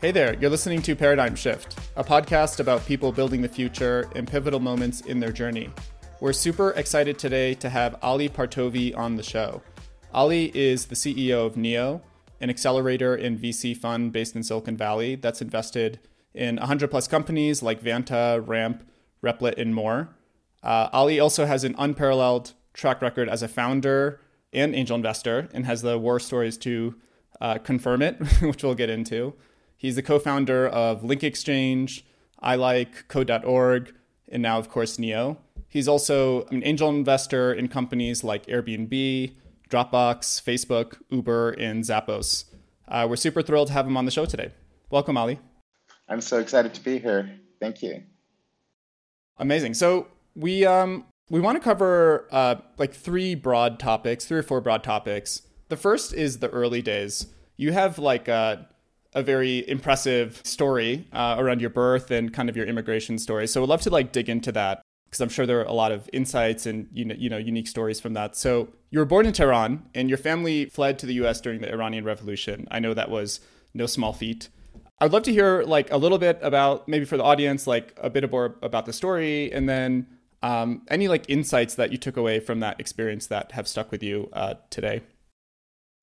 Hey there, you're listening to Paradigm Shift, a podcast about people building the future and pivotal moments in their journey. We're super excited today to have Ali Partovi on the show. Ali is the CEO of Neo, an accelerator and VC fund based in Silicon Valley that's invested in 100 plus companies like Vanta, Ramp, Replit, and more. Uh, Ali also has an unparalleled track record as a founder and angel investor and has the war stories to uh, confirm it, which we'll get into. He's the co founder of Link Exchange, iLike Code.org, and now, of course, Neo. He's also an angel investor in companies like Airbnb, Dropbox, Facebook, Uber, and Zappos. Uh, we're super thrilled to have him on the show today. Welcome, Ali. I'm so excited to be here. Thank you. Amazing. So we um, we want to cover uh, like three broad topics, three or four broad topics. The first is the early days. You have like a, a very impressive story uh, around your birth and kind of your immigration story. So I'd love to like dig into that because I'm sure there are a lot of insights and you know, you know unique stories from that. So you were born in Tehran and your family fled to the U.S. during the Iranian Revolution. I know that was no small feat. I'd love to hear like a little bit about maybe for the audience like a bit more about the story and then um, any like insights that you took away from that experience that have stuck with you uh, today?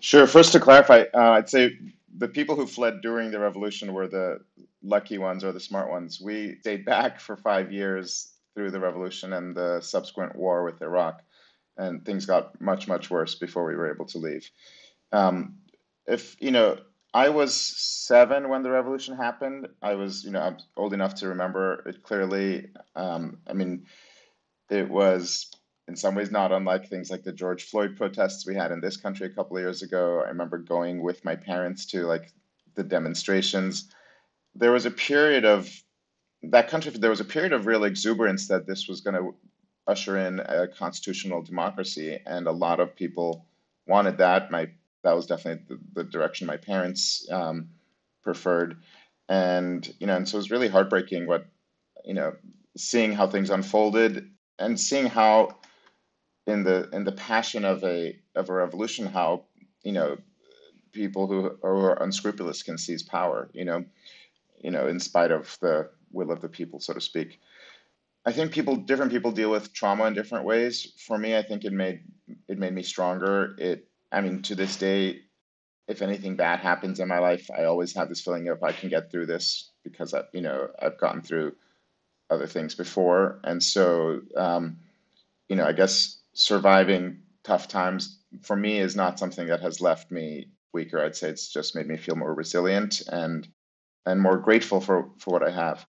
Sure. First, to clarify, uh, I'd say the people who fled during the revolution were the lucky ones or the smart ones. We stayed back for five years through the revolution and the subsequent war with Iraq, and things got much, much worse before we were able to leave. Um, if you know, I was seven when the revolution happened. I was, you know, I'm old enough to remember it clearly. Um, I mean, it was in some ways not unlike things like the George Floyd protests we had in this country a couple of years ago. I remember going with my parents to like the demonstrations. There was a period of that country, there was a period of real exuberance that this was going to usher in a constitutional democracy, and a lot of people wanted that. My that was definitely the, the direction my parents um, preferred, and you know, and so it was really heartbreaking what you know, seeing how things unfolded and seeing how in the in the passion of a of a revolution how you know people who are unscrupulous can seize power you know you know in spite of the will of the people so to speak. I think people different people deal with trauma in different ways. For me i think it made it made me stronger. It i mean to this day if anything bad happens in my life i always have this feeling of i can get through this because i you know i've gotten through other things before, and so um, you know, I guess surviving tough times for me is not something that has left me weaker. I'd say it's just made me feel more resilient and and more grateful for for what I have.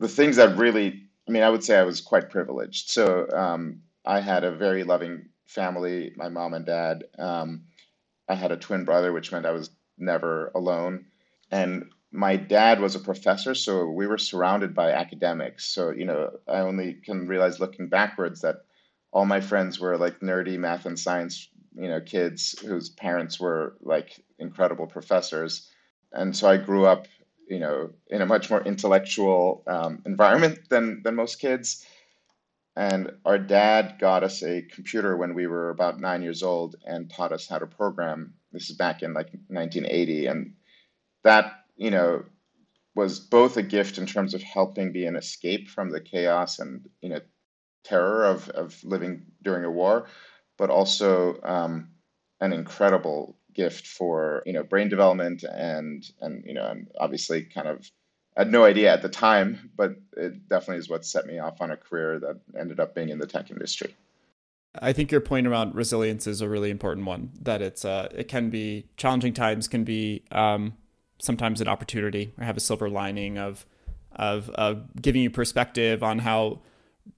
The things that really, I mean, I would say I was quite privileged. So um, I had a very loving family, my mom and dad. Um, I had a twin brother, which meant I was never alone. And my dad was a professor, so we were surrounded by academics. So, you know, I only can realize looking backwards that all my friends were like nerdy math and science, you know, kids whose parents were like incredible professors. And so I grew up, you know, in a much more intellectual um, environment than, than most kids. And our dad got us a computer when we were about nine years old and taught us how to program. This is back in like 1980. And that you know, was both a gift in terms of helping be an escape from the chaos and you know terror of of living during a war, but also um, an incredible gift for you know brain development and and you know and obviously kind of I had no idea at the time, but it definitely is what set me off on a career that ended up being in the tech industry. I think your point around resilience is a really important one. That it's uh, it can be challenging times can be um, sometimes an opportunity or have a silver lining of of, of giving you perspective on how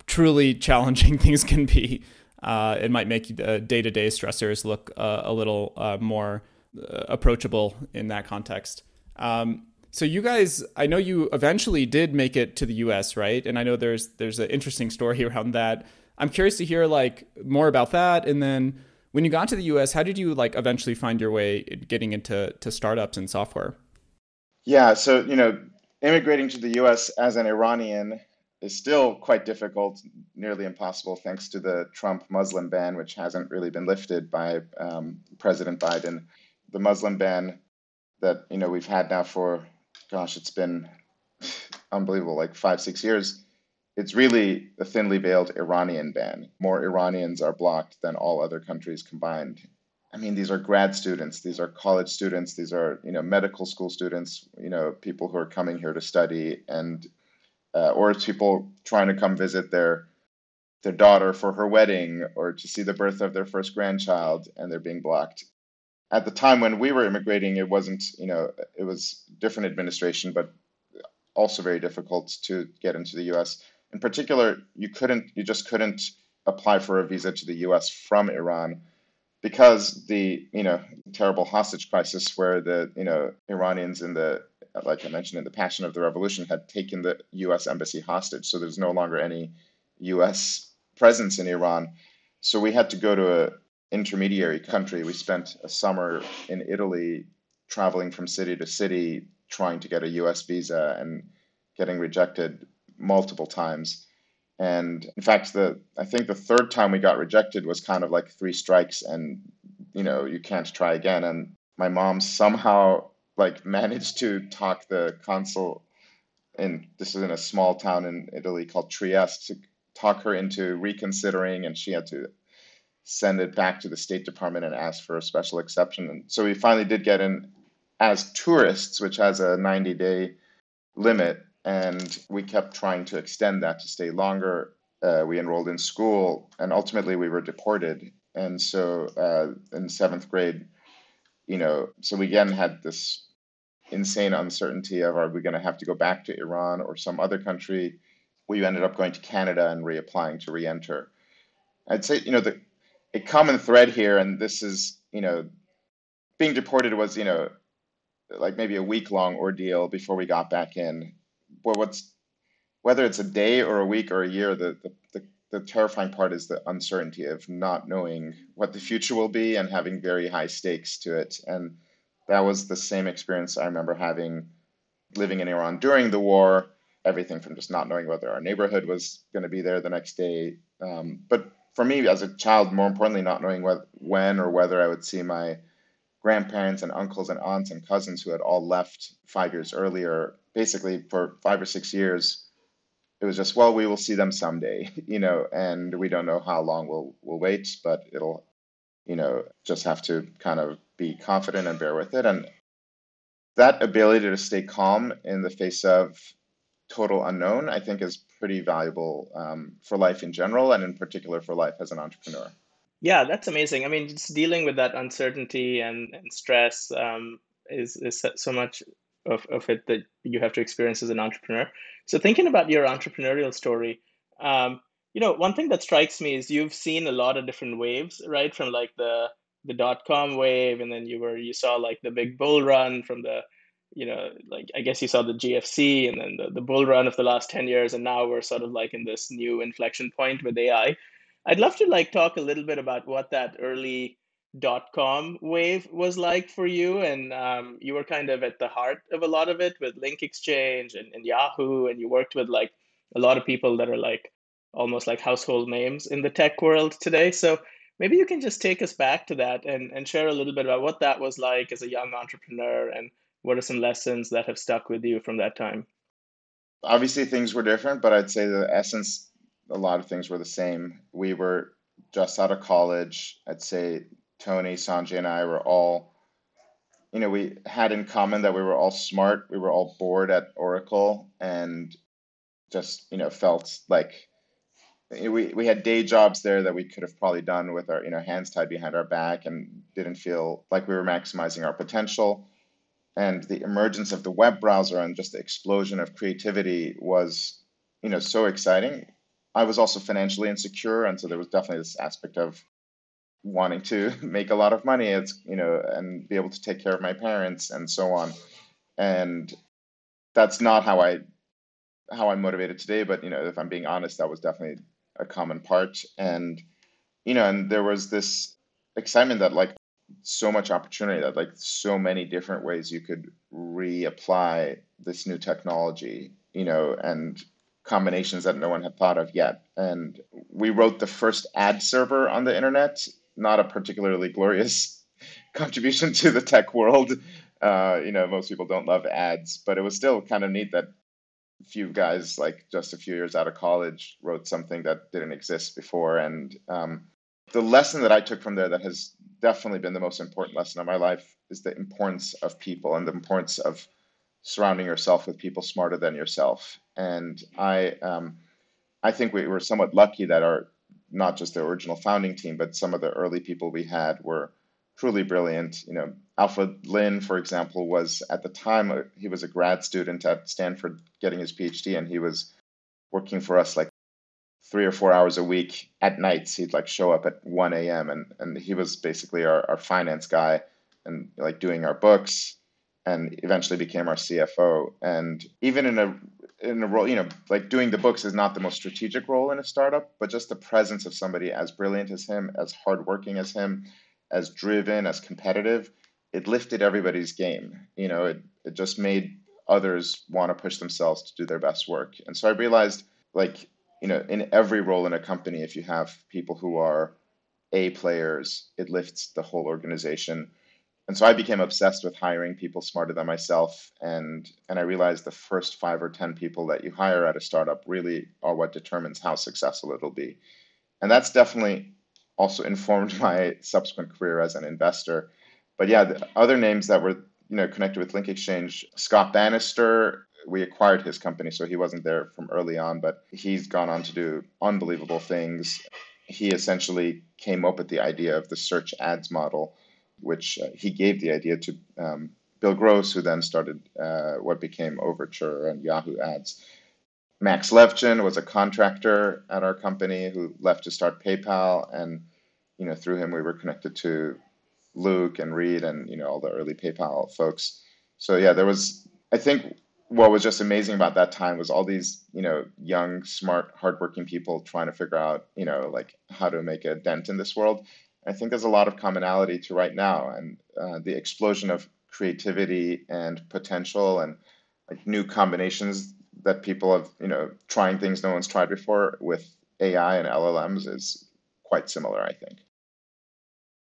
truly challenging things can be. Uh, it might make the day to day stressors look uh, a little uh, more uh, approachable in that context. Um, so you guys, I know you eventually did make it to the U.S., right? And I know there's there's an interesting story around that. I'm curious to hear like more about that, and then when you got to the U.S., how did you like eventually find your way getting into to startups and software? Yeah, so you know, immigrating to the U.S. as an Iranian is still quite difficult, nearly impossible, thanks to the Trump Muslim ban, which hasn't really been lifted by um, President Biden. The Muslim ban that you know we've had now for gosh, it's been unbelievable, like five, six years. It's really a thinly veiled Iranian ban. More Iranians are blocked than all other countries combined. I mean, these are grad students, these are college students, these are you know medical school students, you know people who are coming here to study, and uh, or it's people trying to come visit their their daughter for her wedding or to see the birth of their first grandchild, and they're being blocked. At the time when we were immigrating, it wasn't you know it was different administration, but also very difficult to get into the U.S. In particular, you couldn't you just couldn't apply for a visa to the U.S. from Iran because the you know terrible hostage crisis where the you know Iranians in the like I mentioned in the passion of the revolution had taken the U.S. embassy hostage, so there's no longer any U.S. presence in Iran. So we had to go to a intermediary country. We spent a summer in Italy, traveling from city to city, trying to get a U.S. visa and getting rejected multiple times. And in fact, the I think the third time we got rejected was kind of like three strikes, and you know you can't try again. And my mom somehow like managed to talk the consul in this is in a small town in Italy called Trieste to talk her into reconsidering, and she had to send it back to the State Department and ask for a special exception. And so we finally did get in as tourists, which has a 90 day limit and we kept trying to extend that to stay longer. Uh, we enrolled in school, and ultimately we were deported. And so uh, in seventh grade, you know, so we again had this insane uncertainty of are we going to have to go back to Iran or some other country? We ended up going to Canada and reapplying to re-enter. I'd say, you know, the a common thread here, and this is, you know, being deported was, you know, like maybe a week long ordeal before we got back in well, what's whether it's a day or a week or a year, the, the, the, the terrifying part is the uncertainty of not knowing what the future will be and having very high stakes to it. And that was the same experience I remember having living in Iran during the war. Everything from just not knowing whether our neighborhood was going to be there the next day. Um, but for me, as a child, more importantly, not knowing what, when or whether I would see my grandparents and uncles and aunts and cousins who had all left five years earlier, basically for five or six years, it was just, well, we will see them someday, you know, and we don't know how long we'll we'll wait, but it'll, you know, just have to kind of be confident and bear with it. And that ability to stay calm in the face of total unknown, I think, is pretty valuable um, for life in general, and in particular for life as an entrepreneur. Yeah, that's amazing. I mean, just dealing with that uncertainty and, and stress um, is, is so much of, of it that you have to experience as an entrepreneur. So, thinking about your entrepreneurial story, um, you know, one thing that strikes me is you've seen a lot of different waves, right? From like the the dot com wave, and then you were you saw like the big bull run from the, you know, like I guess you saw the GFC, and then the, the bull run of the last ten years, and now we're sort of like in this new inflection point with AI. I'd love to like talk a little bit about what that early dot com wave was like for you and um, you were kind of at the heart of a lot of it with link exchange and, and yahoo and you worked with like a lot of people that are like almost like household names in the tech world today. So maybe you can just take us back to that and, and share a little bit about what that was like as a young entrepreneur and what are some lessons that have stuck with you from that time? Obviously things were different but i'd say the essence a lot of things were the same. We were just out of college. I'd say Tony, Sanjay, and I were all, you know, we had in common that we were all smart. We were all bored at Oracle and just, you know, felt like we, we had day jobs there that we could have probably done with our, you know, hands tied behind our back and didn't feel like we were maximizing our potential. And the emergence of the web browser and just the explosion of creativity was, you know, so exciting I was also financially insecure, and so there was definitely this aspect of wanting to make a lot of money, it's you know, and be able to take care of my parents and so on. And that's not how I how I'm motivated today, but you know, if I'm being honest, that was definitely a common part. And you know, and there was this excitement that like so much opportunity that like so many different ways you could reapply this new technology, you know, and combinations that no one had thought of yet. And we wrote the first ad server on the internet, not a particularly glorious contribution to the tech world. Uh, you know, most people don't love ads, but it was still kind of neat that a few guys, like just a few years out of college, wrote something that didn't exist before. And um, the lesson that I took from there that has definitely been the most important lesson of my life is the importance of people and the importance of surrounding yourself with people smarter than yourself. And I, um, I think we were somewhat lucky that our not just the original founding team, but some of the early people we had were truly brilliant. You know, Alfred Lin, for example, was at the time uh, he was a grad student at Stanford getting his PhD, and he was working for us like three or four hours a week at nights. He'd like show up at 1 a.m. and and he was basically our, our finance guy and like doing our books and eventually became our CFO. And even in a in a role, you know, like doing the books is not the most strategic role in a startup, but just the presence of somebody as brilliant as him, as hardworking as him, as driven, as competitive, it lifted everybody's game. You know, it, it just made others want to push themselves to do their best work. And so I realized, like, you know, in every role in a company, if you have people who are A players, it lifts the whole organization and so I became obsessed with hiring people smarter than myself, and and I realized the first five or ten people that you hire at a startup really are what determines how successful it'll be, and that's definitely also informed my subsequent career as an investor. But yeah, the other names that were you know connected with Link Exchange, Scott Bannister. We acquired his company, so he wasn't there from early on, but he's gone on to do unbelievable things. He essentially came up with the idea of the search ads model which uh, he gave the idea to um, Bill Gross, who then started uh, what became Overture and Yahoo Ads. Max Levchin was a contractor at our company who left to start PayPal, and you know through him we were connected to Luke and Reid and you know all the early PayPal folks. So yeah, there was I think what was just amazing about that time was all these you know young, smart, hardworking people trying to figure out you know like how to make a dent in this world. I think there's a lot of commonality to right now, and uh, the explosion of creativity and potential and like new combinations that people have, you know, trying things no one's tried before with AI and LLMs is quite similar, I think.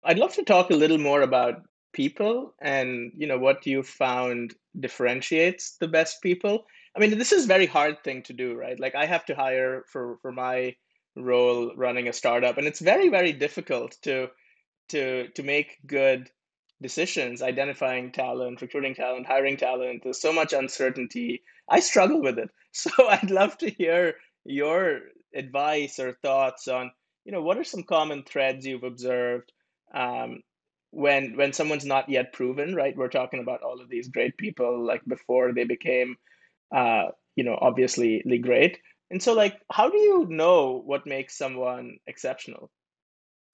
I'd love to talk a little more about people and you know what you found differentiates the best people. I mean, this is very hard thing to do, right? Like I have to hire for for my role running a startup. And it's very very difficult to to to make good decisions identifying talent recruiting talent hiring talent. There's so much uncertainty. I struggle with it. So i'd love to hear your advice or thoughts on you know what are some common threads you've observed um, when when someone's not yet proven right? We're talking about all of these great people like before they became uh, you know obviously great and so, like, how do you know what makes someone exceptional?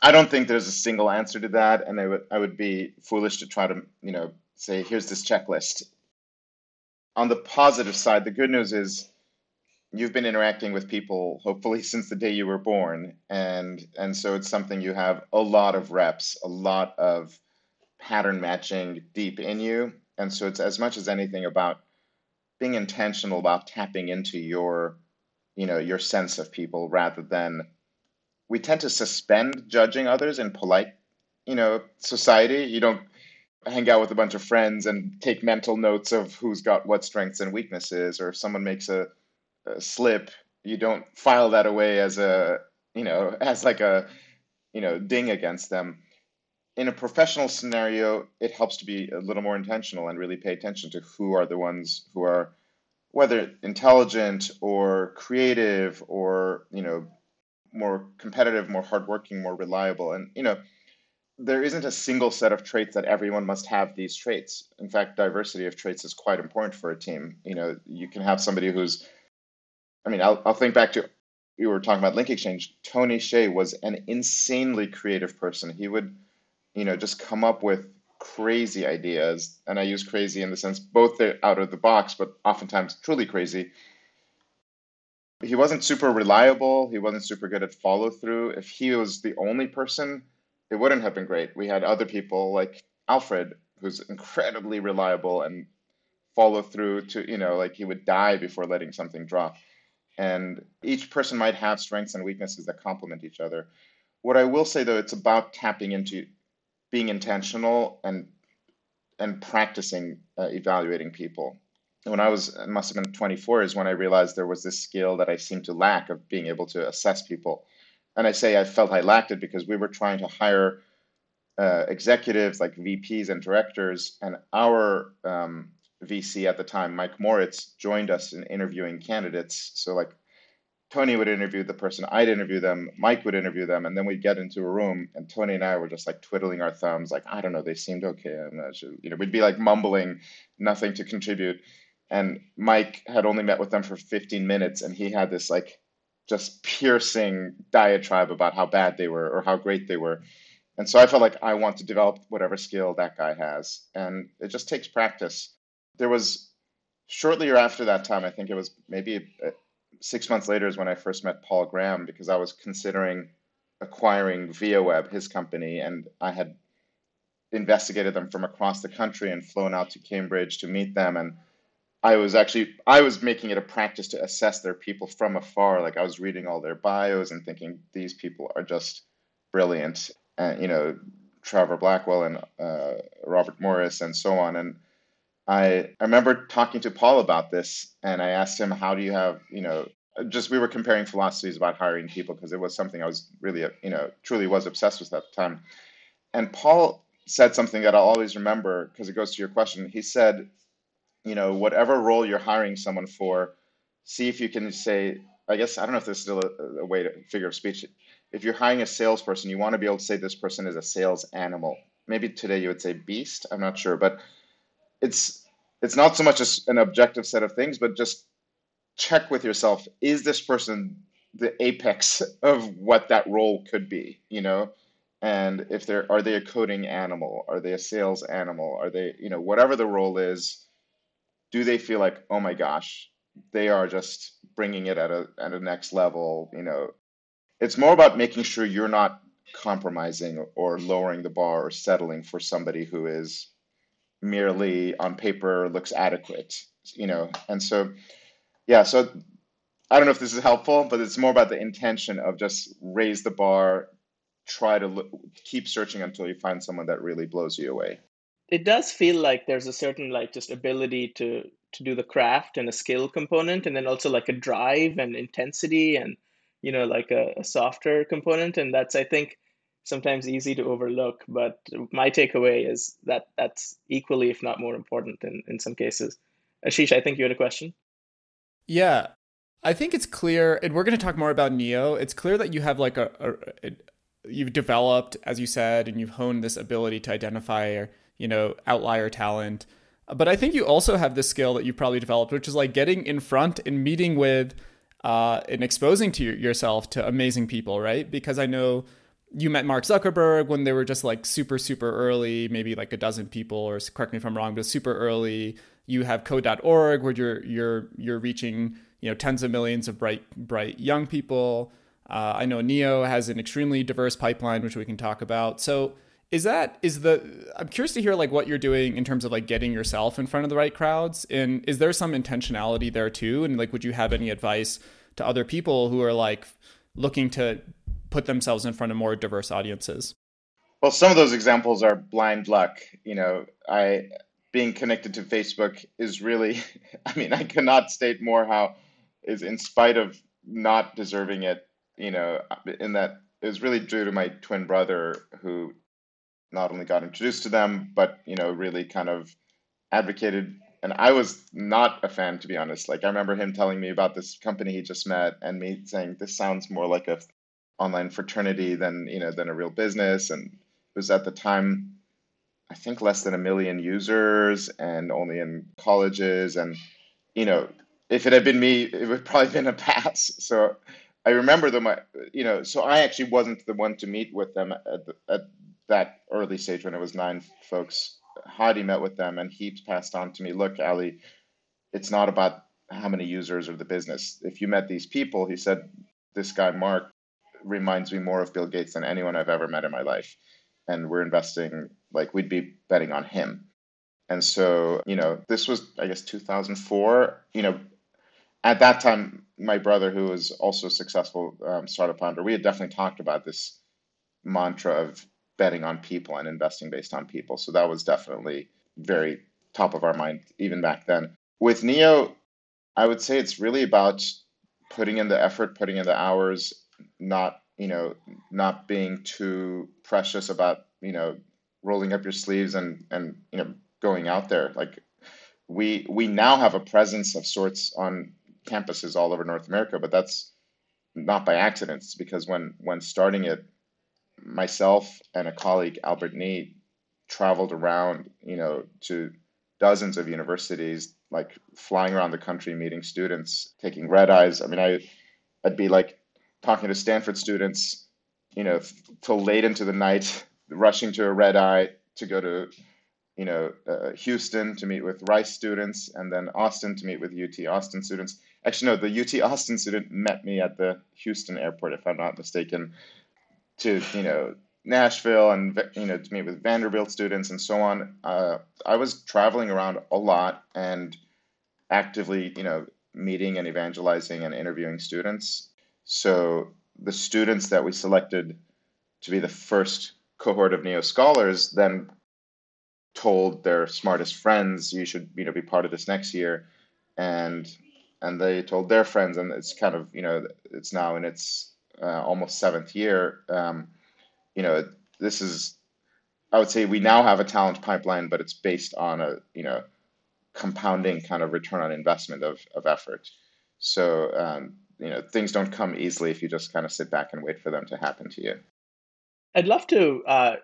I don't think there's a single answer to that, and I would I would be foolish to try to you know say here's this checklist. On the positive side, the good news is you've been interacting with people hopefully since the day you were born, and and so it's something you have a lot of reps, a lot of pattern matching deep in you, and so it's as much as anything about being intentional about tapping into your you know your sense of people rather than we tend to suspend judging others in polite you know society. You don't hang out with a bunch of friends and take mental notes of who's got what strengths and weaknesses or if someone makes a, a slip you don't file that away as a you know as like a you know ding against them. In a professional scenario it helps to be a little more intentional and really pay attention to who are the ones who are whether intelligent or creative or you know more competitive, more hardworking, more reliable, and you know there isn't a single set of traits that everyone must have these traits. In fact, diversity of traits is quite important for a team. You know, you can have somebody who's, I mean, I'll, I'll think back to you were talking about Link Exchange. Tony Hsieh was an insanely creative person. He would, you know, just come up with crazy ideas, and I use crazy in the sense both they're out of the box, but oftentimes truly crazy. He wasn't super reliable. He wasn't super good at follow through. If he was the only person, it wouldn't have been great. We had other people like Alfred, who's incredibly reliable and follow through to, you know, like he would die before letting something drop. And each person might have strengths and weaknesses that complement each other. What I will say though, it's about tapping into being intentional and and practicing uh, evaluating people. When I was must have been 24 is when I realized there was this skill that I seemed to lack of being able to assess people. And I say I felt I lacked it because we were trying to hire uh, executives like VPs and directors, and our um, VC at the time, Mike Moritz, joined us in interviewing candidates. So like Tony would interview the person, I'd interview them, Mike would interview them, and then we'd get into a room, and Tony and I were just like twiddling our thumbs, like I don't know, they seemed okay. Sure. You know, we'd be like mumbling, nothing to contribute. And Mike had only met with them for 15 minutes, and he had this like just piercing diatribe about how bad they were or how great they were. And so I felt like I want to develop whatever skill that guy has. And it just takes practice. There was shortly after that time, I think it was maybe six months later, is when I first met Paul Graham because I was considering acquiring ViaWeb, his company, and I had investigated them from across the country and flown out to Cambridge to meet them. And I was actually I was making it a practice to assess their people from afar. Like I was reading all their bios and thinking these people are just brilliant and you know Trevor Blackwell and uh, Robert Morris and so on. And I I remember talking to Paul about this, and I asked him, "How do you have you know?" Just we were comparing philosophies about hiring people because it was something I was really you know truly was obsessed with at the time. And Paul said something that I'll always remember because it goes to your question. He said, you know, whatever role you're hiring someone for, see if you can say. I guess I don't know if this is still a, a way to figure of speech if you're hiring a salesperson, you want to be able to say this person is a sales animal. Maybe today you would say beast. I'm not sure, but it's it's not so much as an objective set of things, but just check with yourself: is this person the apex of what that role could be? You know, and if they're are they a coding animal? Are they a sales animal? Are they you know whatever the role is? Do they feel like oh my gosh, they are just bringing it at a at a next level? You know, it's more about making sure you're not compromising or lowering the bar or settling for somebody who is merely on paper looks adequate you know? And so yeah so i don't know if this is helpful but it's more about the intention of just raise the bar try to look, keep searching until you find someone that really blows you away. It does feel like there's a certain like just ability to to do the craft and a skill component and then also like a drive and intensity and you know like a, a software component. And that's i think sometimes easy to overlook but my takeaway is that that's equally if not more important in, in some cases. Ashish i think you had a question. Yeah. I think it's clear and we're going to talk more about neo. It's clear that you have like a, a, a you've developed as you said and you've honed this ability to identify you know outlier talent. But i think you also have this skill that you probably developed which is like getting in front and meeting with uh, and exposing to yourself to amazing people, right? Because I know you met Mark Zuckerberg when they were just like super, super early, maybe like a dozen people, or correct me if I'm wrong, but super early. You have code.org where you're you're you're reaching you know tens of millions of bright bright young people. Uh, I know Neo has an extremely diverse pipeline, which we can talk about. So is that is the i'm curious to hear like what you're doing in terms of like getting yourself in front of the right crowds and is there some intentionality there too and like would you have any advice to other people who are like looking to put themselves in front of more diverse audiences well some of those examples are blind luck you know i being connected to facebook is really i mean i cannot state more how is in spite of not deserving it you know in that it was really due to my twin brother who not only got introduced to them, but you know, really kind of advocated. And I was not a fan, to be honest. Like I remember him telling me about this company he just met, and me saying this sounds more like a online fraternity than you know than a real business. And it was at the time, I think less than a million users, and only in colleges. And you know, if it had been me, it would probably been a pass. So I remember them, you know, so I actually wasn't the one to meet with them at, the, at that early stage when it was nine folks, Hadi met with them and he passed on to me, look, Ali, it's not about how many users or the business. If you met these people, he said, this guy, Mark, reminds me more of Bill Gates than anyone I've ever met in my life. And we're investing, like, we'd be betting on him. And so, you know, this was, I guess, 2004. You know, at that time, my brother, who was also a successful um, startup founder, we had definitely talked about this mantra of betting on people and investing based on people. So that was definitely very top of our mind even back then. With Neo, I would say it's really about putting in the effort, putting in the hours, not you know not being too precious about you know rolling up your sleeves and and you know going out there. Like we we now have a presence of sorts on campuses all over North America, but that's not by accident. It's because when when starting it, myself and a colleague Albert Ni traveled around, you know, to dozens of universities, like flying around the country, meeting students, taking red eyes. I mean, I I'd be like talking to Stanford students, you know, till late into the night, rushing to a red eye to go to you know, uh, Houston to meet with Rice students, and then Austin to meet with UT Austin students. Actually, no, the UT Austin student met me at the Houston airport, if I'm not mistaken, to you know Nashville and you know to meet with Vanderbilt students and so on. Uh, I was traveling around a lot and actively, you know, meeting and evangelizing and interviewing students. So the students that we selected to be the first cohort of neo scholars then told their smartest friends you should you know be part of this next year and and they told their friends and it's kind of you know it's now in its uh, almost seventh year. Um, you know this is i would say we now have a talent pipeline but it's based on a you know compounding kind of return on investment of, of effort. So um, you know things don't come easily if you just kind of sit back and wait for them to happen to you i'd love to uh,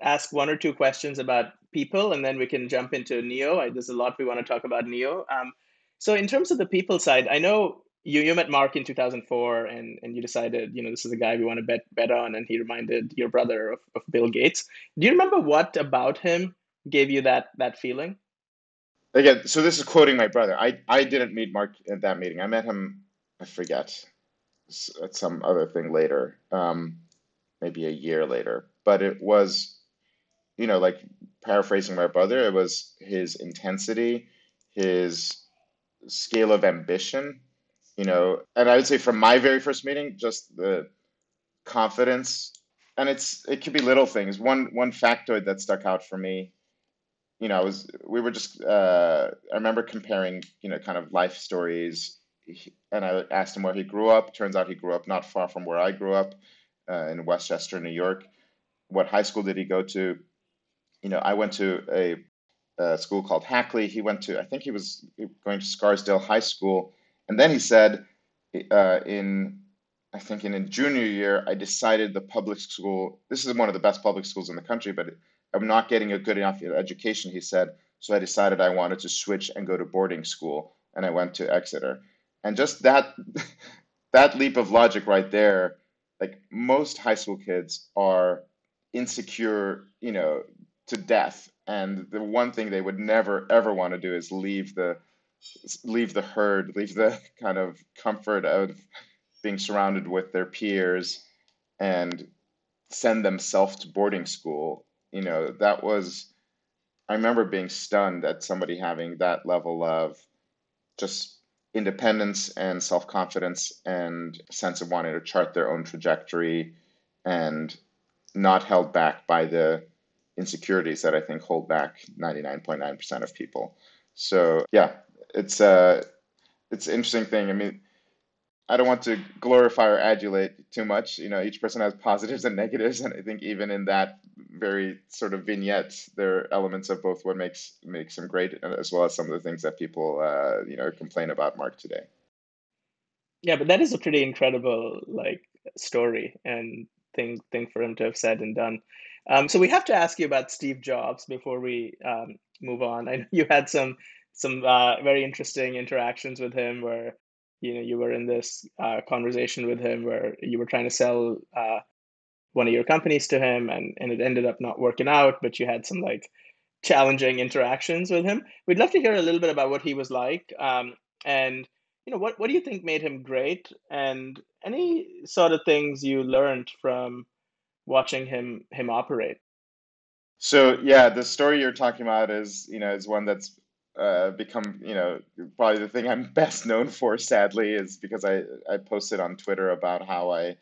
ask one or two questions about people, and then we can jump into Neo. I, there's a lot we want to talk about Neo. Um, so in terms of the people side, I know you you met Mark in 2004, and and you decided you know this is a guy we want to bet bet on, and he reminded your brother of, of Bill Gates. Do you remember what about him gave you that that feeling? Again, so this is quoting my brother. I I didn't meet Mark at that meeting. I met him. I forget at some other thing later, um, maybe a year later. But it was you know, like paraphrasing my brother, it was his intensity, his scale of ambition, you know, and I would say from my very first meeting, just the confidence, and it's it could be little things. One one factoid that stuck out for me, you know, I was we were just uh, I remember comparing, you know, kind of life stories, and I asked him where he grew up. Turns out he grew up not far from where I grew up, uh, in Westchester, New York. What high school did he go to? you know, I went to a, a school called Hackley. He went to, I think he was going to Scarsdale High School. And then he said, uh, in, I think in a junior year, I decided the public school, this is one of the best public schools in the country, but I'm not getting a good enough education, he said. So I decided I wanted to switch and go to boarding school. And I went to Exeter. And just that, that leap of logic right there, like most high school kids are insecure, you know, to death. And the one thing they would never ever want to do is leave the leave the herd, leave the kind of comfort of being surrounded with their peers and send themselves to boarding school. You know, that was I remember being stunned at somebody having that level of just independence and self-confidence and sense of wanting to chart their own trajectory and not held back by the insecurities that I think hold back 99.9% of people. So yeah, it's a uh, it's an interesting thing. I mean, I don't want to glorify or adulate too much. You know, each person has positives and negatives, and I think even in that very sort of vignette, there are elements of both what makes makes him great, as well as some of the things that people uh, you know complain about Mark today. Yeah, but that is a pretty incredible like story and thing thing for him to have said and done. Um, so we have to ask you about Steve Jobs before we um, move on. I know you had some some uh, very interesting interactions with him, where you know you were in this uh, conversation with him where you were trying to sell uh, one of your companies to him, and and it ended up not working out. But you had some like challenging interactions with him. We'd love to hear a little bit about what he was like, um, and you know what what do you think made him great, and any sort of things you learned from watching him him operate. So yeah, the story you're talking about is you know is one that's uh, become you know probably the thing I'm best known for. Sadly, is because I I posted on Twitter about how I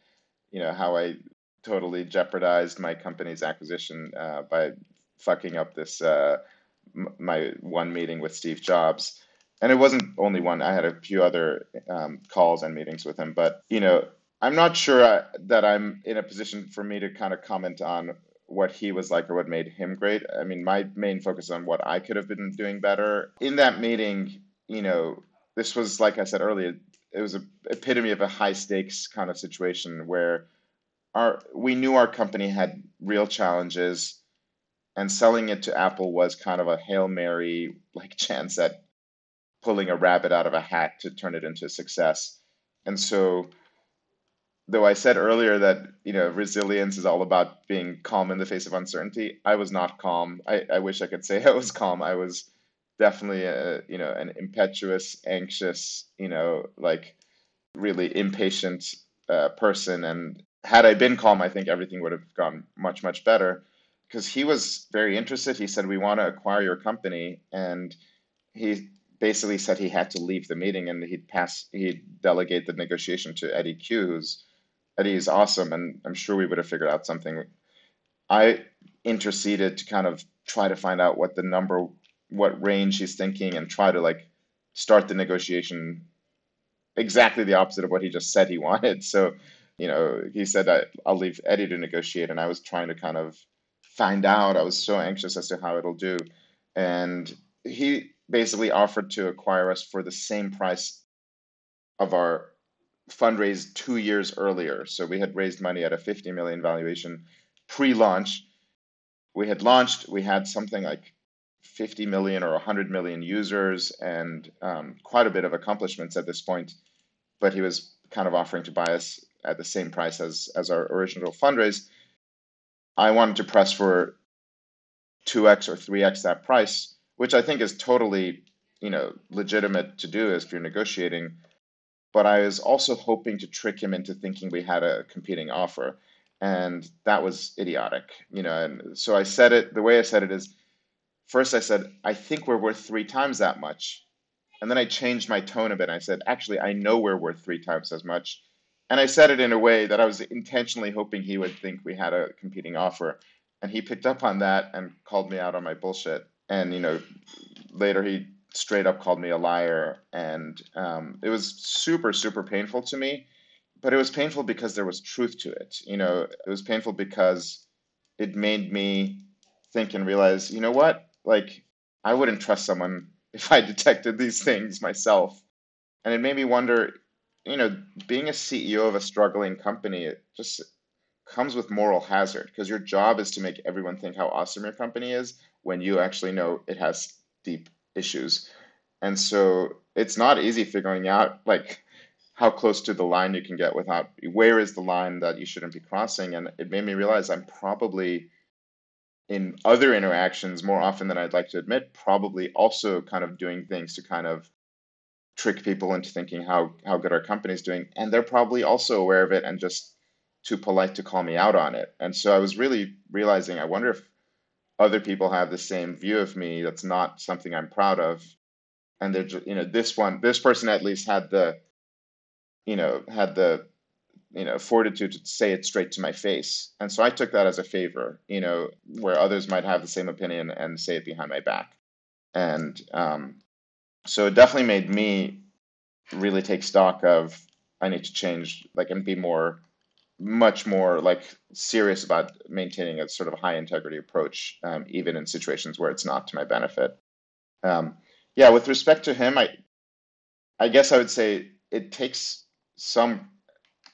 you know how I totally jeopardized my company's acquisition uh, by fucking up this uh, my one meeting with Steve Jobs. And it wasn't only one. I had a few other um, calls and meetings with him. But you know, I'm not sure I, that I'm in a position for me to kind of comment on what he was like or what made him great. I mean, my main focus on what I could have been doing better. In that meeting, you know, this was like I said earlier, it was an epitome of a high stakes kind of situation where our we knew our company had real challenges and selling it to Apple was kind of a Hail Mary like chance at pulling a rabbit out of a hat to turn it into a success. And so though I said earlier that you know resilience is all about being calm in the face of uncertainty, I was not calm. I, I wish I could say I was calm. I was definitely a you know an impetuous, anxious, you know, like really impatient uh, person. And had I been calm, I think everything would have gone much much better. Because he was very interested. He said, "We want to acquire your company," and he basically said he had to leave the meeting and he'd pass he'd delegate the negotiation to Eddy Cue, who's Eddy is awesome, and I'm sure we would have figured out something. I interceded to kind of try to find out what the number, what range he's thinking, and try to like start the negotiation exactly the opposite of what he just said he wanted. So, you know, he said I, I'll leave Eddy to negotiate, and I was trying to kind of find out. I was so anxious as to how it'll do, and he basically offered to acquire us for the same price of our fundraised two years earlier. So we had raised money at a 50 million valuation pre-launch. We had launched, we had something like 50 million or 100 million users and um, quite a bit of accomplishments at this point. But he was kind of offering to buy us at the same price as, as our original fundraise. I wanted to press for 2x or 3x that price, which I think is totally, you know, legitimate to do if you're negotiating but I was also hoping to trick him into thinking we had a competing offer. And that was idiotic, you know. And so I said it the way I said it is first I said, I think we're worth three times that much. And then I changed my tone a bit. I said, actually, I know we're worth three times as much. And I said it in a way that I was intentionally hoping he would think we had a competing offer. And he picked up on that and called me out on my bullshit. And, you know, later he straight up called me a liar, and um, it was super super painful to me. But it was painful because there was truth to it. You know, it was painful because it made me think and realize, you know what, like I wouldn't trust someone if I detected these things myself, and it made me wonder. You know, being a CEO of a struggling company, it just comes with moral hazard because your job is to make everyone think how awesome your company is when you actually know it has deep issues. And so it's not easy figuring out like how close to the line you can get without where is the line that you shouldn't be crossing. And it made me realize I'm probably in other interactions more often than I'd like to admit, probably also kind of doing things to kind of trick people into thinking how how good our company's doing. And they're probably also aware of it and just too polite to call me out on it. And so I was really realizing I wonder if other people have the same view of me that's not something i'm proud of. And they're you know this one this person at least had the you know had the you know fortitude to say it straight to my face. And so i took that as a favor you know where others might have the same opinion and say it behind my back. And um, so it definitely made me really take stock of i need to change like and be more much more like serious about maintaining a sort of high integrity approach, um, even in situations where it's not to my benefit. Um, yeah, with respect to him, I, I guess I would say it takes some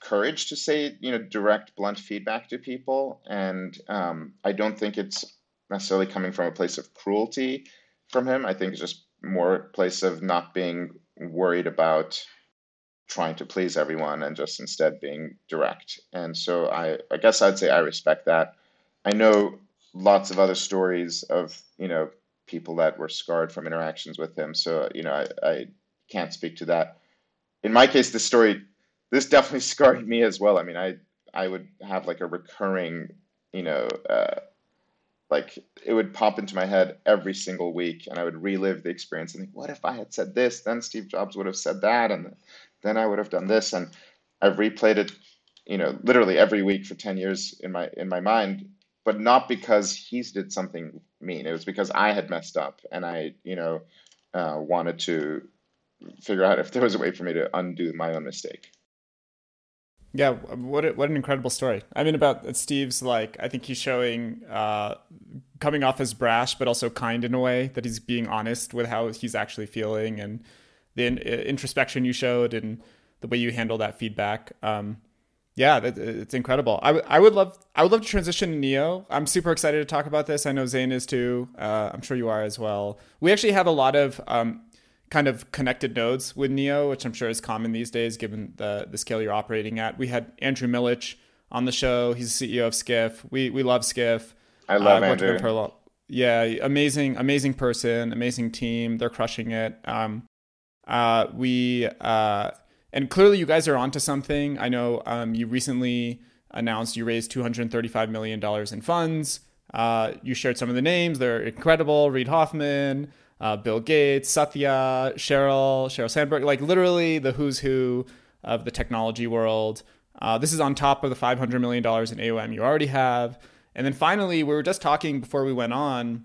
courage to say, you know, direct, blunt feedback to people, and um, I don't think it's necessarily coming from a place of cruelty from him. I think it's just more a place of not being worried about trying to please everyone and just instead being direct. And so I, I guess I'd say I respect that. I know lots of other stories of, you know, people that were scarred from interactions with him. So, you know, I, I can't speak to that. In my case, this story, this definitely scarred me as well. I mean, I, I would have like a recurring, you know, uh, like it would pop into my head every single week and I would relive the experience and think, what if I had said this? Then Steve Jobs would have said that. And then I would have done this. And I've replayed it, you know, literally every week for 10 years in my, in my mind. But not because he's did something mean. It was because I had messed up and I, you know, uh, wanted to figure out if there was a way for me to undo my own mistake. Yeah, what a, what an incredible story. I mean, about Steve's like, I think he's showing uh, coming off as brash, but also kind in a way that he's being honest with how he's actually feeling and the in, introspection you showed and the way you handle that feedback. Um, yeah, it's incredible. I, w- I would love I would love to transition to Neo. I'm super excited to talk about this. I know Zane is too. Uh, I'm sure you are as well. We actually have a lot of um, kind of connected nodes with Neo, which I'm sure is common these days given the the scale you're operating at. We had Andrew Milich on the show. He's the CEO of Skiff. We we love Skiff. I love uh, Andrew. Yeah, amazing, amazing person, amazing team. They're crushing it. Um, uh, we uh, and clearly you guys are onto something. I know um, you recently announced you raised 235 million dollars in funds. Uh, you shared some of the names; they're incredible. Reid Hoffman, uh, Bill Gates, Satya, Cheryl, Sheryl Sandberg, like literally the who's who of the technology world. Uh, this is on top of the 500 million dollars in AUM you already have. And then finally, we were just talking before we went on.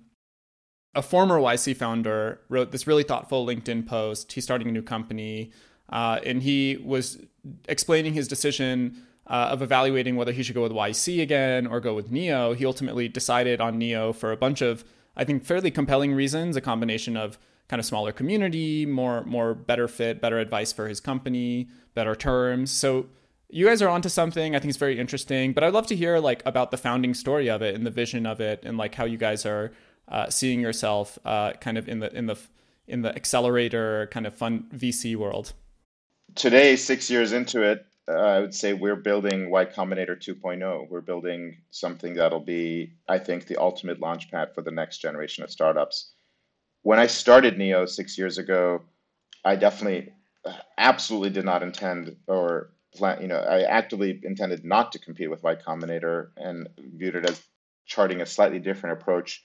A former YC founder wrote this really thoughtful LinkedIn post. He's starting a new company, uh, and he was explaining his decision uh, of evaluating whether he should go with YC again or go with Neo. He ultimately decided on Neo for a bunch of, I think, fairly compelling reasons. A combination of kind of smaller community, more more better fit, better advice for his company, better terms. So you guys are onto something. I think it's very interesting, but I'd love to hear like about the founding story of it and the vision of it, and like how you guys are uh, seeing yourself uh, kind of in the in the in the accelerator kind of fun VC world. Today, six years into it, uh, I would say we're building Y Combinator 2.0. We're building something that'll be, I think, the ultimate launchpad for the next generation of startups. When I started Neo six years ago, I definitely, uh, absolutely did not intend or plan, you know, I actively intended not to compete with Y Combinator and viewed it as charting a slightly different approach.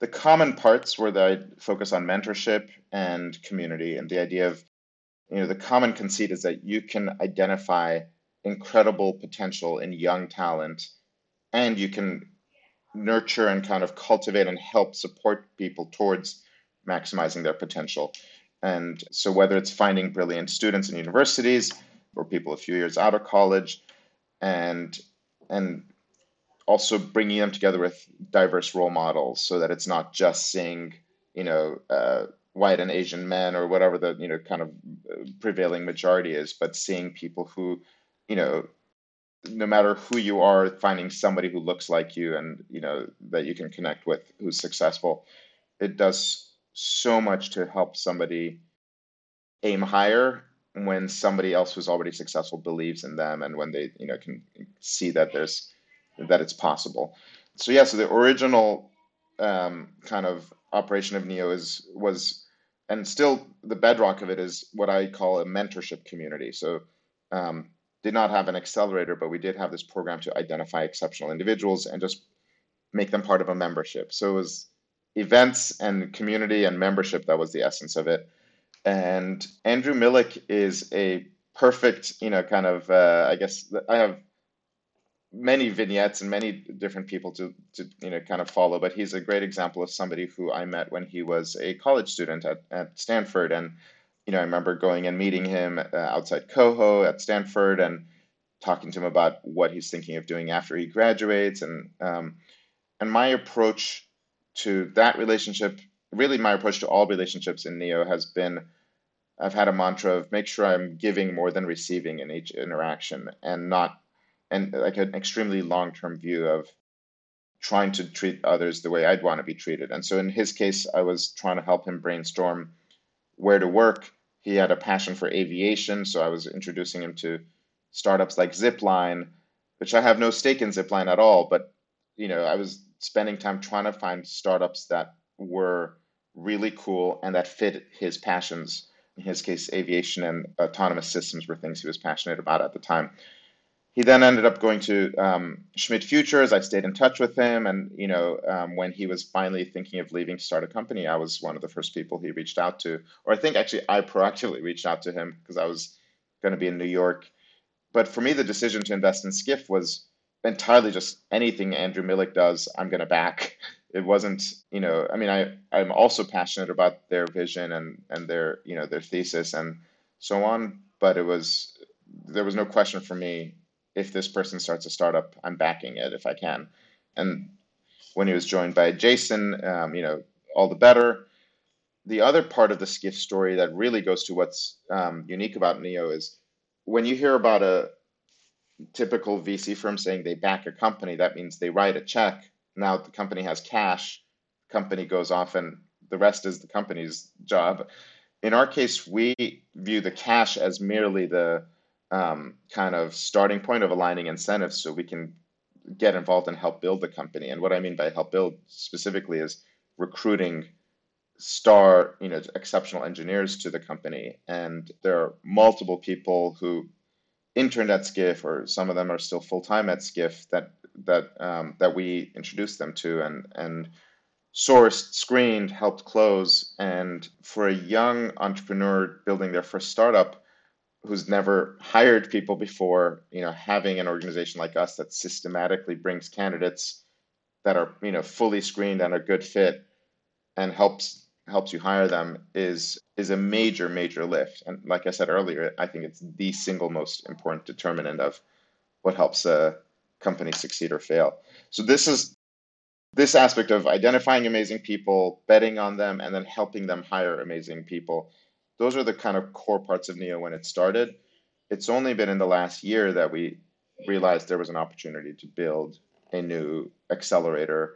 The common parts were I focus on mentorship and community, and the idea of, you know, the common conceit is that you can identify incredible potential in young talent, and you can nurture and kind of cultivate and help support people towards maximizing their potential. And so, whether it's finding brilliant students in universities, or people a few years out of college, and and also bringing them together with diverse role models so that it's not just seeing you know uh, white and Asian men or whatever the you know kind of uh, prevailing majority is, but seeing people who you know no matter who you are, finding somebody who looks like you and you know that you can connect with who's successful. It does so much to help somebody aim higher when somebody else who's already successful believes in them and when they you know can see that there's that it's possible. So yeah so the original um, kind of operation of neo is was and still the bedrock of it is what i call a mentorship community. So um, did not have an accelerator but we did have this program to identify exceptional individuals and just make them part of a membership. So it was events and community and membership that was the essence of it. And Andrew Milich is a perfect, you know, kind of, uh, I guess I have many vignettes and many different people to, to, you know, kind of follow, but he's a great example of somebody who I met when he was a college student at, at Stanford. And, you know, I remember going and meeting him uh, outside Coho at Stanford and talking to him about what he's thinking of doing after he graduates. And, um, and my approach to that relationship, really my approach to all relationships in Neo has been I've had a mantra of make sure I'm giving more than receiving in each interaction and not and like an extremely long term view of trying to treat others the way I'd want to be treated. And so in his case, I was trying to help him brainstorm where to work. He had a passion for aviation, so I was introducing him to startups like Zipline, which I have no stake in Zipline at all, but you know, I was spending time trying to find startups that were really cool and that fit his passions in his case, aviation and autonomous systems were things he was passionate about at the time. He then ended up going to um, Schmidt Futures. I stayed in touch with him, and you know, um, when he was finally thinking of leaving to start a company, I was one of the first people he reached out to. Or I think actually I proactively reached out to him because I was going to be in New York. But for me, the decision to invest in Skiff was entirely just anything Andrew Milich does, I'm going to back. It wasn't, you know, I mean, I, I'm also passionate about their vision and, and their, you know, their thesis and so on, but it was, there was no question for me if this person starts a startup, I'm backing it if I can. And when he was joined by Jason, um, you know, all the better. The other part of the Skiff story that really goes to what's um, unique about Neo is when you hear about a typical VC firm saying they back a company, that means they write a check. Now the company has cash, company goes off, and the rest is the company's job. In our case, we view the cash as merely the um, kind of starting point of aligning incentives so we can get involved and help build the company. And what I mean by help build specifically is recruiting star, you know, exceptional engineers to the company. And there are multiple people who interned at Skiff, or some of them are still full time at Skiff that that um, that we introduced them to and and sourced, screened, helped close. And for a young entrepreneur building their first startup who's never hired people before, you know, having an organization like us that systematically brings candidates that are, you know, fully screened and a good fit and helps helps you hire them is is a major major lift. And like I said earlier, I think it's the single most important determinant of what helps a company succeed or fail. So this is this aspect of identifying amazing people, betting on them, and then helping them hire amazing people those are the kind of core parts of Neo when it started. It's only been in the last year that we realized there was an opportunity to build a new accelerator,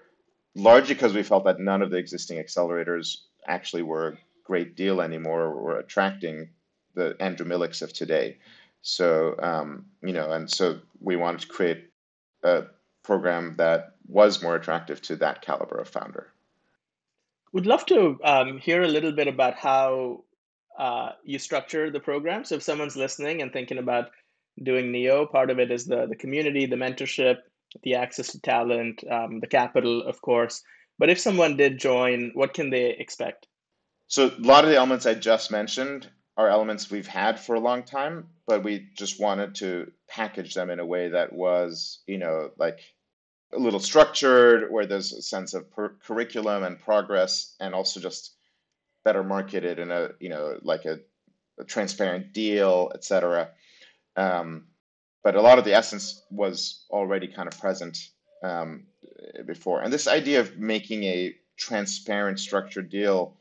largely because we felt that none of the existing accelerators actually were a great deal anymore or were attracting the Andrew Milichs of today. So, um, you know, and so we wanted to create a program that was more attractive to that caliber of founder. Would love to um, hear a little bit about how uh, you structure the program. So if someone's listening and thinking about doing Neo, part of it is the the community, the mentorship, the access to talent, um, the capital, of course. But if someone did join, what can they expect? So a lot of the elements I just mentioned are elements we've had for a long time, but we just wanted to package them in a way that was, you know, like a little structured, where there's a sense of per- curriculum and progress, and also just better marketed in a you know like a, a transparent deal, etc. Um, but a lot of the essence was already kind of present um, before. And this idea of making a transparent, structured deal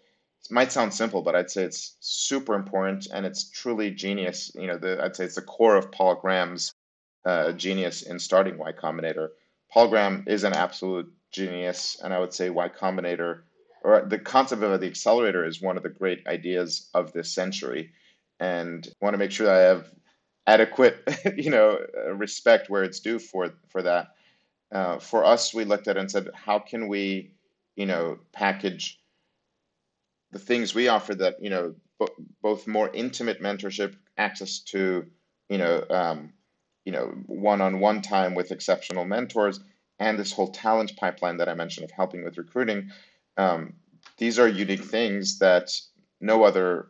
might sound simple, but I'd say it's super important and it's truly genius. You know, the, I'd say it's the core of Paul Graham's uh, genius in starting Y Combinator. Paul Graham is an absolute genius, and I would say Y Combinator or the concept of the accelerator is one of the great ideas of this century and want to make sure that I have adequate, you know, respect where it's due for for that. Uh, for us, we looked at it and said, how can we, you know, package the things we offer that you know both more intimate mentorship, access to, you know, um, you know, one-on-one time with exceptional mentors, and this whole talent pipeline that I mentioned of helping with recruiting um, these are unique things that no other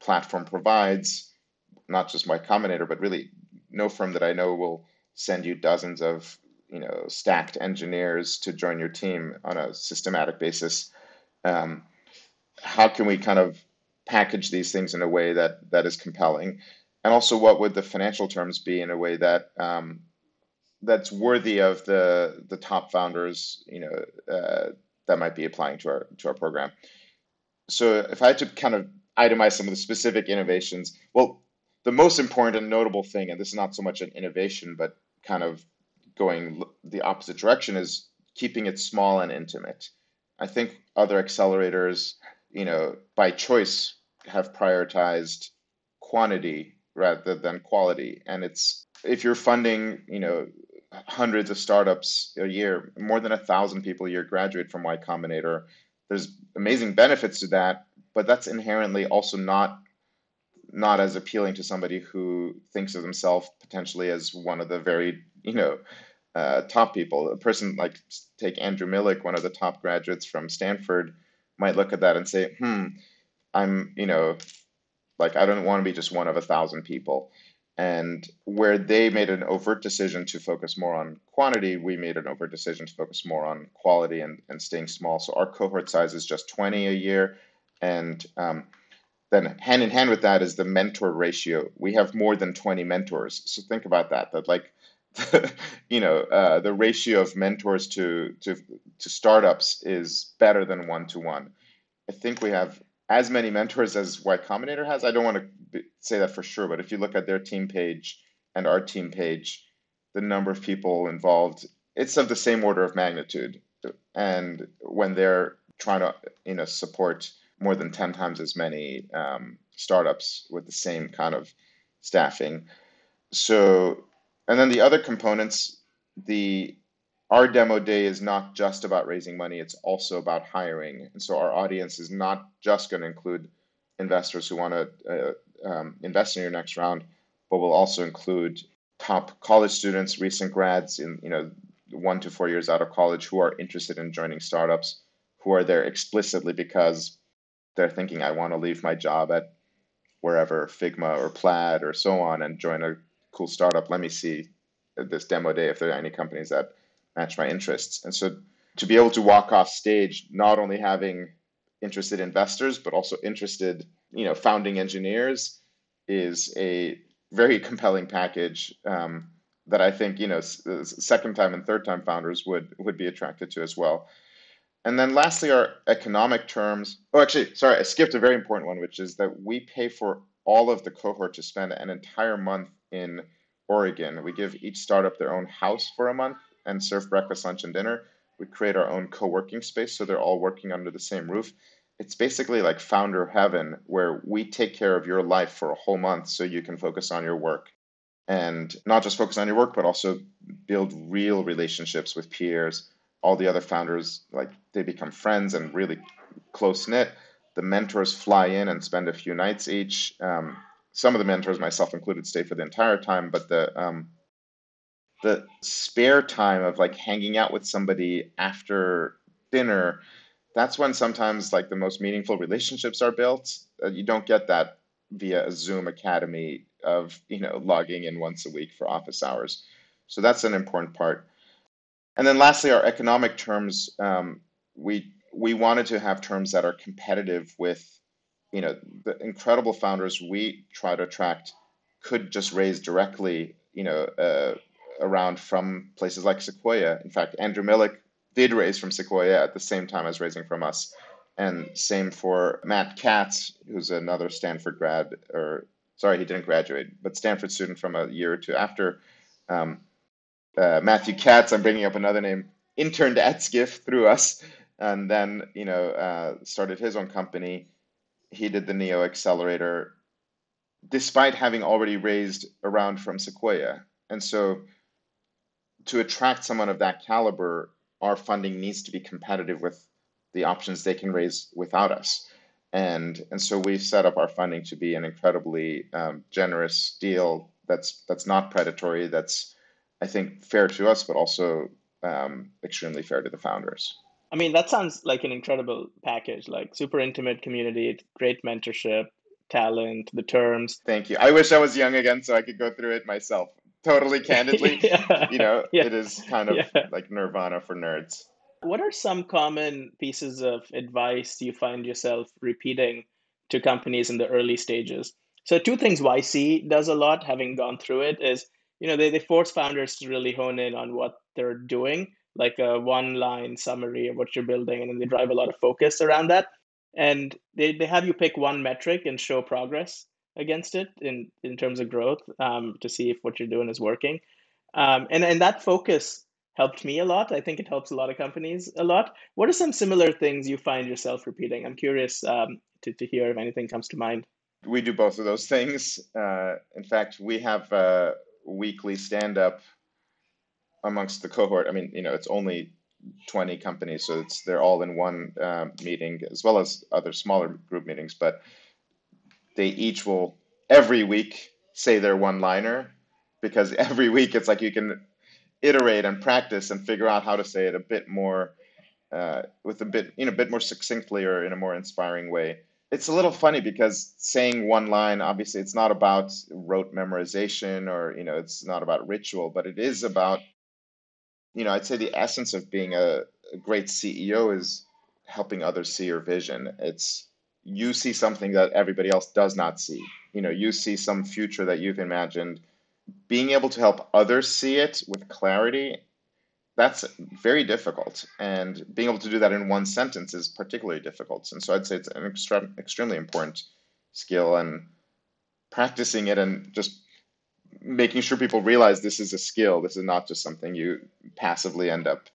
platform provides, not just Y Combinator, but really no firm that I know will send you dozens of you know stacked engineers to join your team on a systematic basis. Um, how can we kind of package these things in a way that that is compelling, and also what would the financial terms be in a way that um, that's worthy of the the top founders, you know, uh, that might be applying to our to our program. So if I had to kind of itemize some of the specific innovations, well, the most important and notable thing, and this is not so much an innovation, but kind of going the opposite direction, is keeping it small and intimate. I think other accelerators, you know, by choice, have prioritized quantity rather than quality, and it's if you're funding, you know, hundreds of startups a year, more than a thousand people a year graduate from Y Combinator. There's amazing benefits to that, but that's inherently also not not as appealing to somebody who thinks of themselves potentially as one of the very you know uh, top people. A person like take Andrew Milich, one of the top graduates from Stanford, might look at that and say, "Hmm, I'm you know like I don't want to be just one of a thousand people." And where they made an overt decision to focus more on quantity, we made an overt decision to focus more on quality and, and staying small. So our cohort size is just 20 a year. And um, then hand in hand with that is the mentor ratio. We have more than 20 mentors. So think about that. That like you know, uh, the ratio of mentors to to to startups is better than one to one. I think we have as many mentors as Y Combinator has. I don't want to say that for sure, but if you look at their team page and our team page, the number of people involved, it's of the same order of magnitude. And when they're trying to, you know, support more than 10 times as many um, startups with the same kind of staffing. So, and then the other components, the our demo day is not just about raising money, it's also about hiring. And so our audience is not just going to include investors who want to uh, um, invest in your next round, but will also include top college students, recent grads in, you know, one to four years out of college who are interested in joining startups, who are there explicitly because they're thinking, I want to leave my job at wherever, Figma or Plaid or so on, and join a cool startup. Let me see this demo day if there are any companies that match my interests. And so to be able to walk off stage, not only having interested investors, but also interested, you know, founding engineers is a very compelling package um, that I think, you know, second time and third time founders would, would be attracted to as well. And then lastly, our economic terms. Oh, actually, sorry, I skipped a very important one, which is that we pay for all of the cohort to spend an entire month in Oregon. We give each startup their own house for a month and serve breakfast, lunch, and dinner. We create our own co working space so they're all working under the same roof. It's basically like founder heaven where we take care of your life for a whole month so you can focus on your work. And not just focus on your work, but also build real relationships with peers. All the other founders, like they become friends and really close knit. The mentors fly in and spend a few nights each. Um, some of the mentors, myself included, stay for the entire time, but the um, the spare time of like hanging out with somebody after dinner that's when sometimes like the most meaningful relationships are built. Uh, you don't get that via a zoom academy of you know logging in once a week for office hours. So that's an important part. And then lastly our economic terms um, we we wanted to have terms that are competitive with you know the incredible founders we try to attract could just raise directly you know uh, around from places like Sequoia. In fact, Andrew Milich did raise from Sequoia at the same time as raising from us. And same for Matt Katz, who's another Stanford grad, or sorry, he didn't graduate, but Stanford student from a year or two after. Um, uh, Matthew Katz, I'm bringing up another name, interned at Skiff through us, and then you know uh, started his own company. He did the Neo Accelerator, despite having already raised around from Sequoia. And so to attract someone of that caliber, our funding needs to be competitive with the options they can raise without us. And, and so we've set up our funding to be an incredibly um, generous deal that's, that's not predatory, that's, I think, fair to us, but also um, extremely fair to the founders. I mean, that sounds like an incredible package, like super intimate community, great mentorship, talent, the terms. Thank you. I wish I was young again so I could go through it myself totally candidly, yeah. you know, yeah. it is kind of yeah. like nirvana for nerds. What are some common pieces of advice you find yourself repeating to companies in the early stages? So, two things YC does a lot, having gone through it, is you know they, they force founders to really hone in on what they're doing, like a one line summary of what you're building, and then they drive a lot of focus around that. And they, they have you pick one metric and show progress against it in in terms of growth um, to see if what you're doing is working. Um, and and that focus helped me a lot. I think it helps a lot of companies a lot. What are some similar things you find yourself repeating? I'm curious um, to, to hear if anything comes to mind. We do both of those things. Uh, in fact we have a weekly stand up amongst the cohort. I mean you know it's only 20 companies so it's they're all in one uh, meeting as well as other smaller group meetings but they each will every week say their one liner because every week it's like you can iterate and practice and figure out how to say it a bit more uh, with a bit you know a bit more succinctly or in a more inspiring way it's a little funny because saying one line, obviously, it's not about rote memorization or, you know, it's not about ritual, but it is about, you know, I'd say the essence of being a, a great CEO is helping others see your vision. It's you see something that everybody else does not see. You know, you see some future that you've imagined. Being able to help others see it with clarity that's very difficult. And being able to do that in one sentence is particularly difficult. And so I'd say it's an extre- extremely important skill and practicing it and just making sure people realize this is a skill. This is not just something you passively end up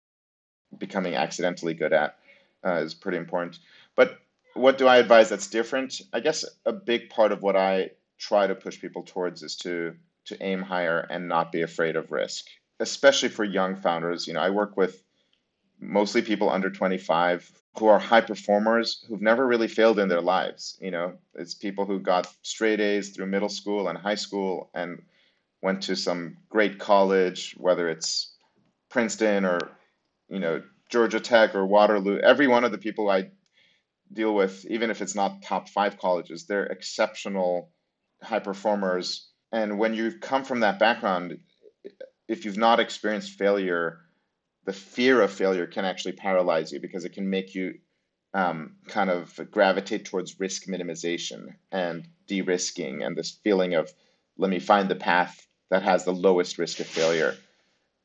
becoming accidentally good at uh, is pretty important. But what do I advise that's different? I guess a big part of what I try to push people towards is to to aim higher and not be afraid of risk especially for young founders. You know, I work with mostly people under 25 who are high performers who've never really failed in their lives. You know, it's people who got straight A's through middle school and high school and went to some great college, whether it's Princeton or, you know, Georgia Tech or Waterloo. Every one of the people I deal with, even if it's not top five colleges, they're exceptional high performers. And when you come from that background, if you've not experienced failure, the fear of failure can actually paralyze you because it can make you um, kind of gravitate towards risk minimization and de-risking and this feeling of let me find the path that has the lowest risk of failure.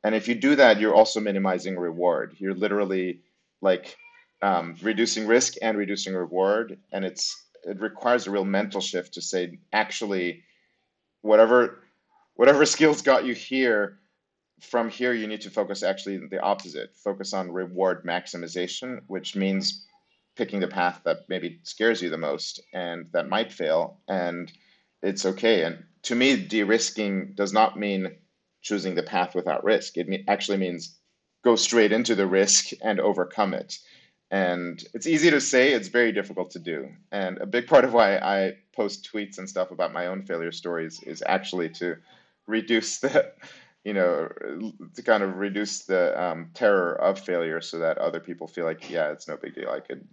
And if you do that, you're also minimizing reward. You're literally like um, reducing risk and reducing reward, and it's it requires a real mental shift to say actually, whatever whatever skills got you here from here, you need to focus actually the opposite focus on reward maximization, which means picking the path that maybe scares you the most and that might fail. And it's okay. And to me, de risking does not mean choosing the path without risk. It actually means go straight into the risk and overcome it. And it's easy to say, it's very difficult to do. And a big part of why I post tweets and stuff about my own failure stories is actually to reduce the you know, to kind of reduce the um, terror of failure, so that other people feel like, yeah, it's no big deal. I could,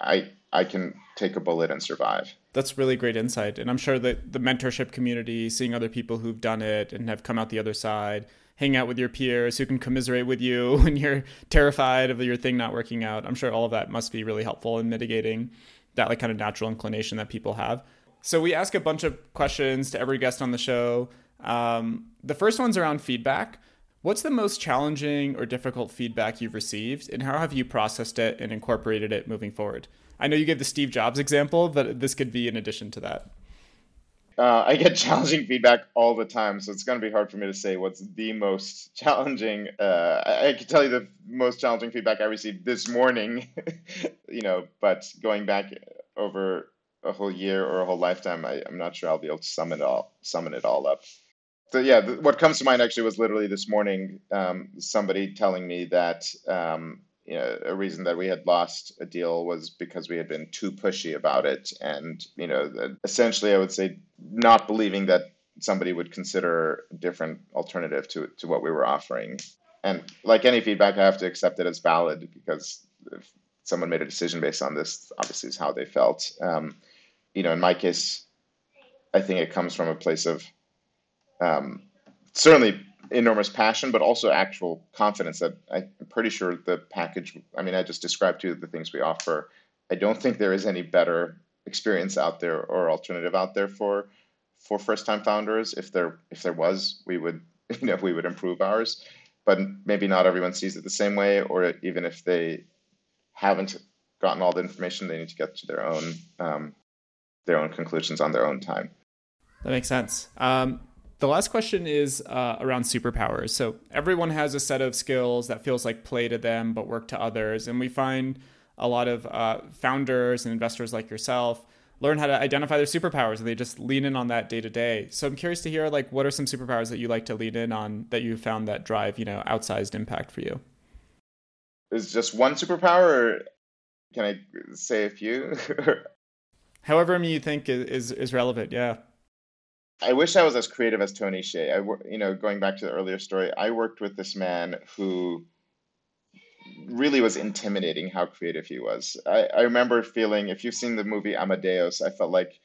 I, I can take a bullet and survive. That's really great insight, and I'm sure that the mentorship community, seeing other people who've done it and have come out the other side, hang out with your peers who can commiserate with you when you're terrified of your thing not working out. I'm sure all of that must be really helpful in mitigating that like kind of natural inclination that people have. So we ask a bunch of questions to every guest on the show. Um, the first one's around feedback. What's the most challenging or difficult feedback you've received, and how have you processed it and incorporated it moving forward? I know you gave the Steve Jobs example, but this could be in addition to that. Uh, I get challenging feedback all the time, so it's going to be hard for me to say what's the most challenging. Uh, I, I can tell you the most challenging feedback I received this morning, you know, but going back over a whole year or a whole lifetime, I, I'm not sure I'll be able to sum it all, summon it all up so yeah, what comes to mind actually was literally this morning, um, somebody telling me that um, you know, a reason that we had lost a deal was because we had been too pushy about it, and you know, essentially, I would say not believing that somebody would consider a different alternative to to what we were offering. And like any feedback, I have to accept it as valid because if someone made a decision based on this, obviously, is how they felt. Um, you know, in my case, I think it comes from a place of um, certainly enormous passion, but also actual confidence that I'm pretty sure the package. I mean, I just described to you the things we offer. I don't think there is any better experience out there or alternative out there for for first time founders. If there if there was, we would you know we would improve ours, but maybe not everyone sees it the same way, or even if they haven't gotten all the information, they need to get to their own um, their own conclusions on their own time. That makes sense. Um, the last question is uh, around superpowers. So everyone has a set of skills that feels like play to them but work to others, and we find a lot of uh, founders and investors like yourself learn how to identify their superpowers and they just lean in on that day to day. So I'm curious to hear like what are some superpowers that you like to lean in on that you found that drive you know outsized impact for you. Is just one superpower, or can I say a few? However, you think is is relevant. Yeah. I wish I was as creative as Tony Hsieh. I, you know, going back to the earlier story, I worked with this man who really was intimidating how creative he was. I, I remember feeling, if you've seen the movie Amadeus, I felt like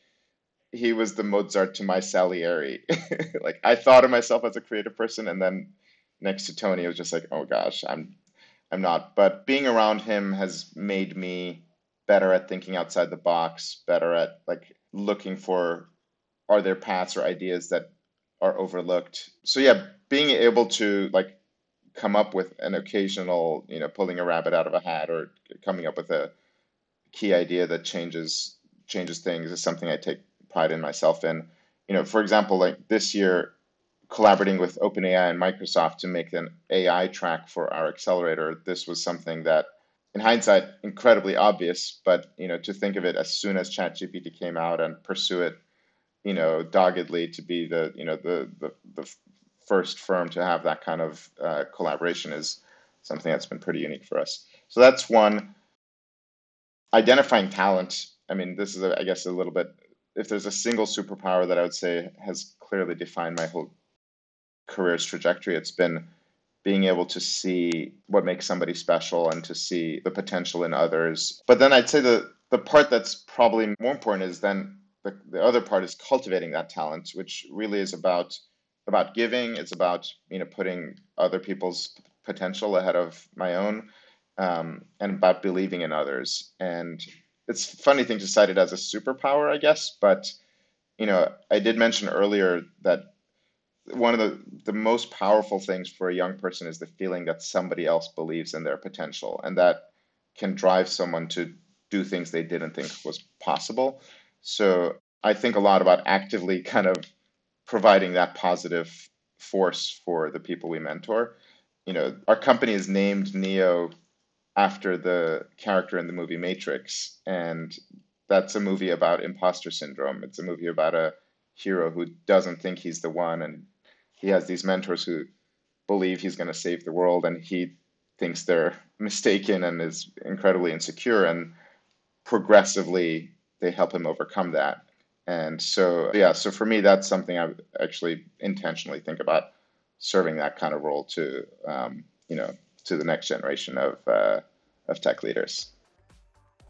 he was the Mozart to my Salieri. like I thought of myself as a creative person, and then next to Tony, it was just like, oh gosh, I'm, I'm not. But being around him has made me better at thinking outside the box, better at like looking for are there paths or ideas that are overlooked. So yeah, being able to like come up with an occasional, you know, pulling a rabbit out of a hat or coming up with a key idea that changes changes things is something I take pride in myself in. You know, for example, like this year, collaborating with OpenAI and Microsoft to make an AI track for our accelerator, this was something that, in hindsight, incredibly obvious. But you know, to think of it as soon as ChatGPT came out and pursue it, you know, doggedly to be the you know the the, the first firm to have that kind of uh, collaboration is something that's been pretty unique for us. So that's one. Identifying talent. I mean, this is, a, I guess, a little bit. If there's a single superpower that I would say has clearly defined my whole career's trajectory, it's been being able to see what makes somebody special and to see the potential in others. But then I'd say the the part that's probably more important is then the, the other part is cultivating that talent, which really is about about giving. It's about you know putting other people's potential ahead of my own, um, and about believing in others. And it's a funny thing to cite it as a superpower, I guess. But you know, I did mention earlier that one of the the most powerful things for a young person is the feeling that somebody else believes in their potential, and that can drive someone to do things they didn't think was possible. So I think a lot about actively kind of providing that positive force for the people we mentor. You know, our company is named Neo after the character in the movie Matrix, and that's a movie about imposter syndrome. It's a movie about a hero who doesn't think he's the one, and he has these mentors who believe he's going to save the world, and he thinks they're mistaken and is incredibly insecure, and progressively they help him overcome that. And so, yeah, so for me, that's something I actually intentionally think about serving that kind of role to, um, you know, to the next generation of, uh, of tech leaders.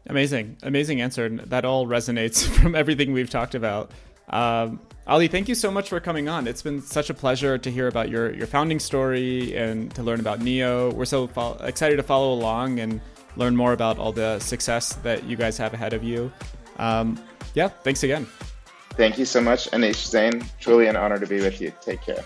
Amazing, amazing answer. That all resonates from everything we've talked about. Um, Ali, thank you so much for coming on. It's been such a pleasure to hear about your, your founding story and to learn about Neo. We're so fo- excited to follow along and learn more about all the success that you guys have ahead of you. Um, yeah, thanks again. Thank you so much, Anish Zain. Truly an honor to be with you. Take care.